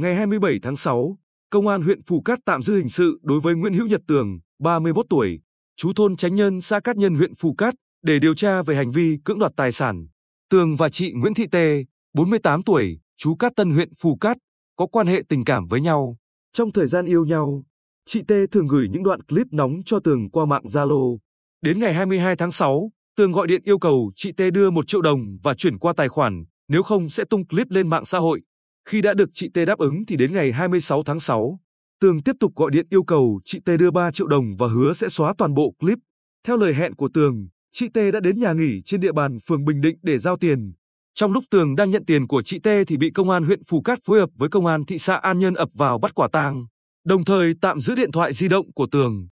Ngày 27 tháng 6, Công an huyện Phù Cát tạm giữ hình sự đối với Nguyễn Hữu Nhật Tường, 31 tuổi, chú thôn Chánh Nhân, xã Cát Nhân, huyện Phù Cát, để điều tra về hành vi cưỡng đoạt tài sản. Tường và chị Nguyễn Thị Tê, 48 tuổi, chú Cát Tân, huyện Phù Cát, có quan hệ tình cảm với nhau. Trong thời gian yêu nhau, chị Tê thường gửi những đoạn clip nóng cho Tường qua mạng Zalo. Đến ngày 22 tháng 6, Tường gọi điện yêu cầu chị Tê đưa 1 triệu đồng và chuyển qua tài khoản, nếu không sẽ tung clip lên mạng xã hội. Khi đã được chị T đáp ứng thì đến ngày 26 tháng 6, Tường tiếp tục gọi điện yêu cầu chị T đưa 3 triệu đồng và hứa sẽ xóa toàn bộ clip. Theo lời hẹn của Tường, chị T đã đến nhà nghỉ trên địa bàn phường Bình Định để giao tiền. Trong lúc Tường đang nhận tiền của chị T thì bị công an huyện Phù Cát phối hợp với công an thị xã An Nhơn ập vào bắt quả tang, đồng thời tạm giữ điện thoại di động của Tường.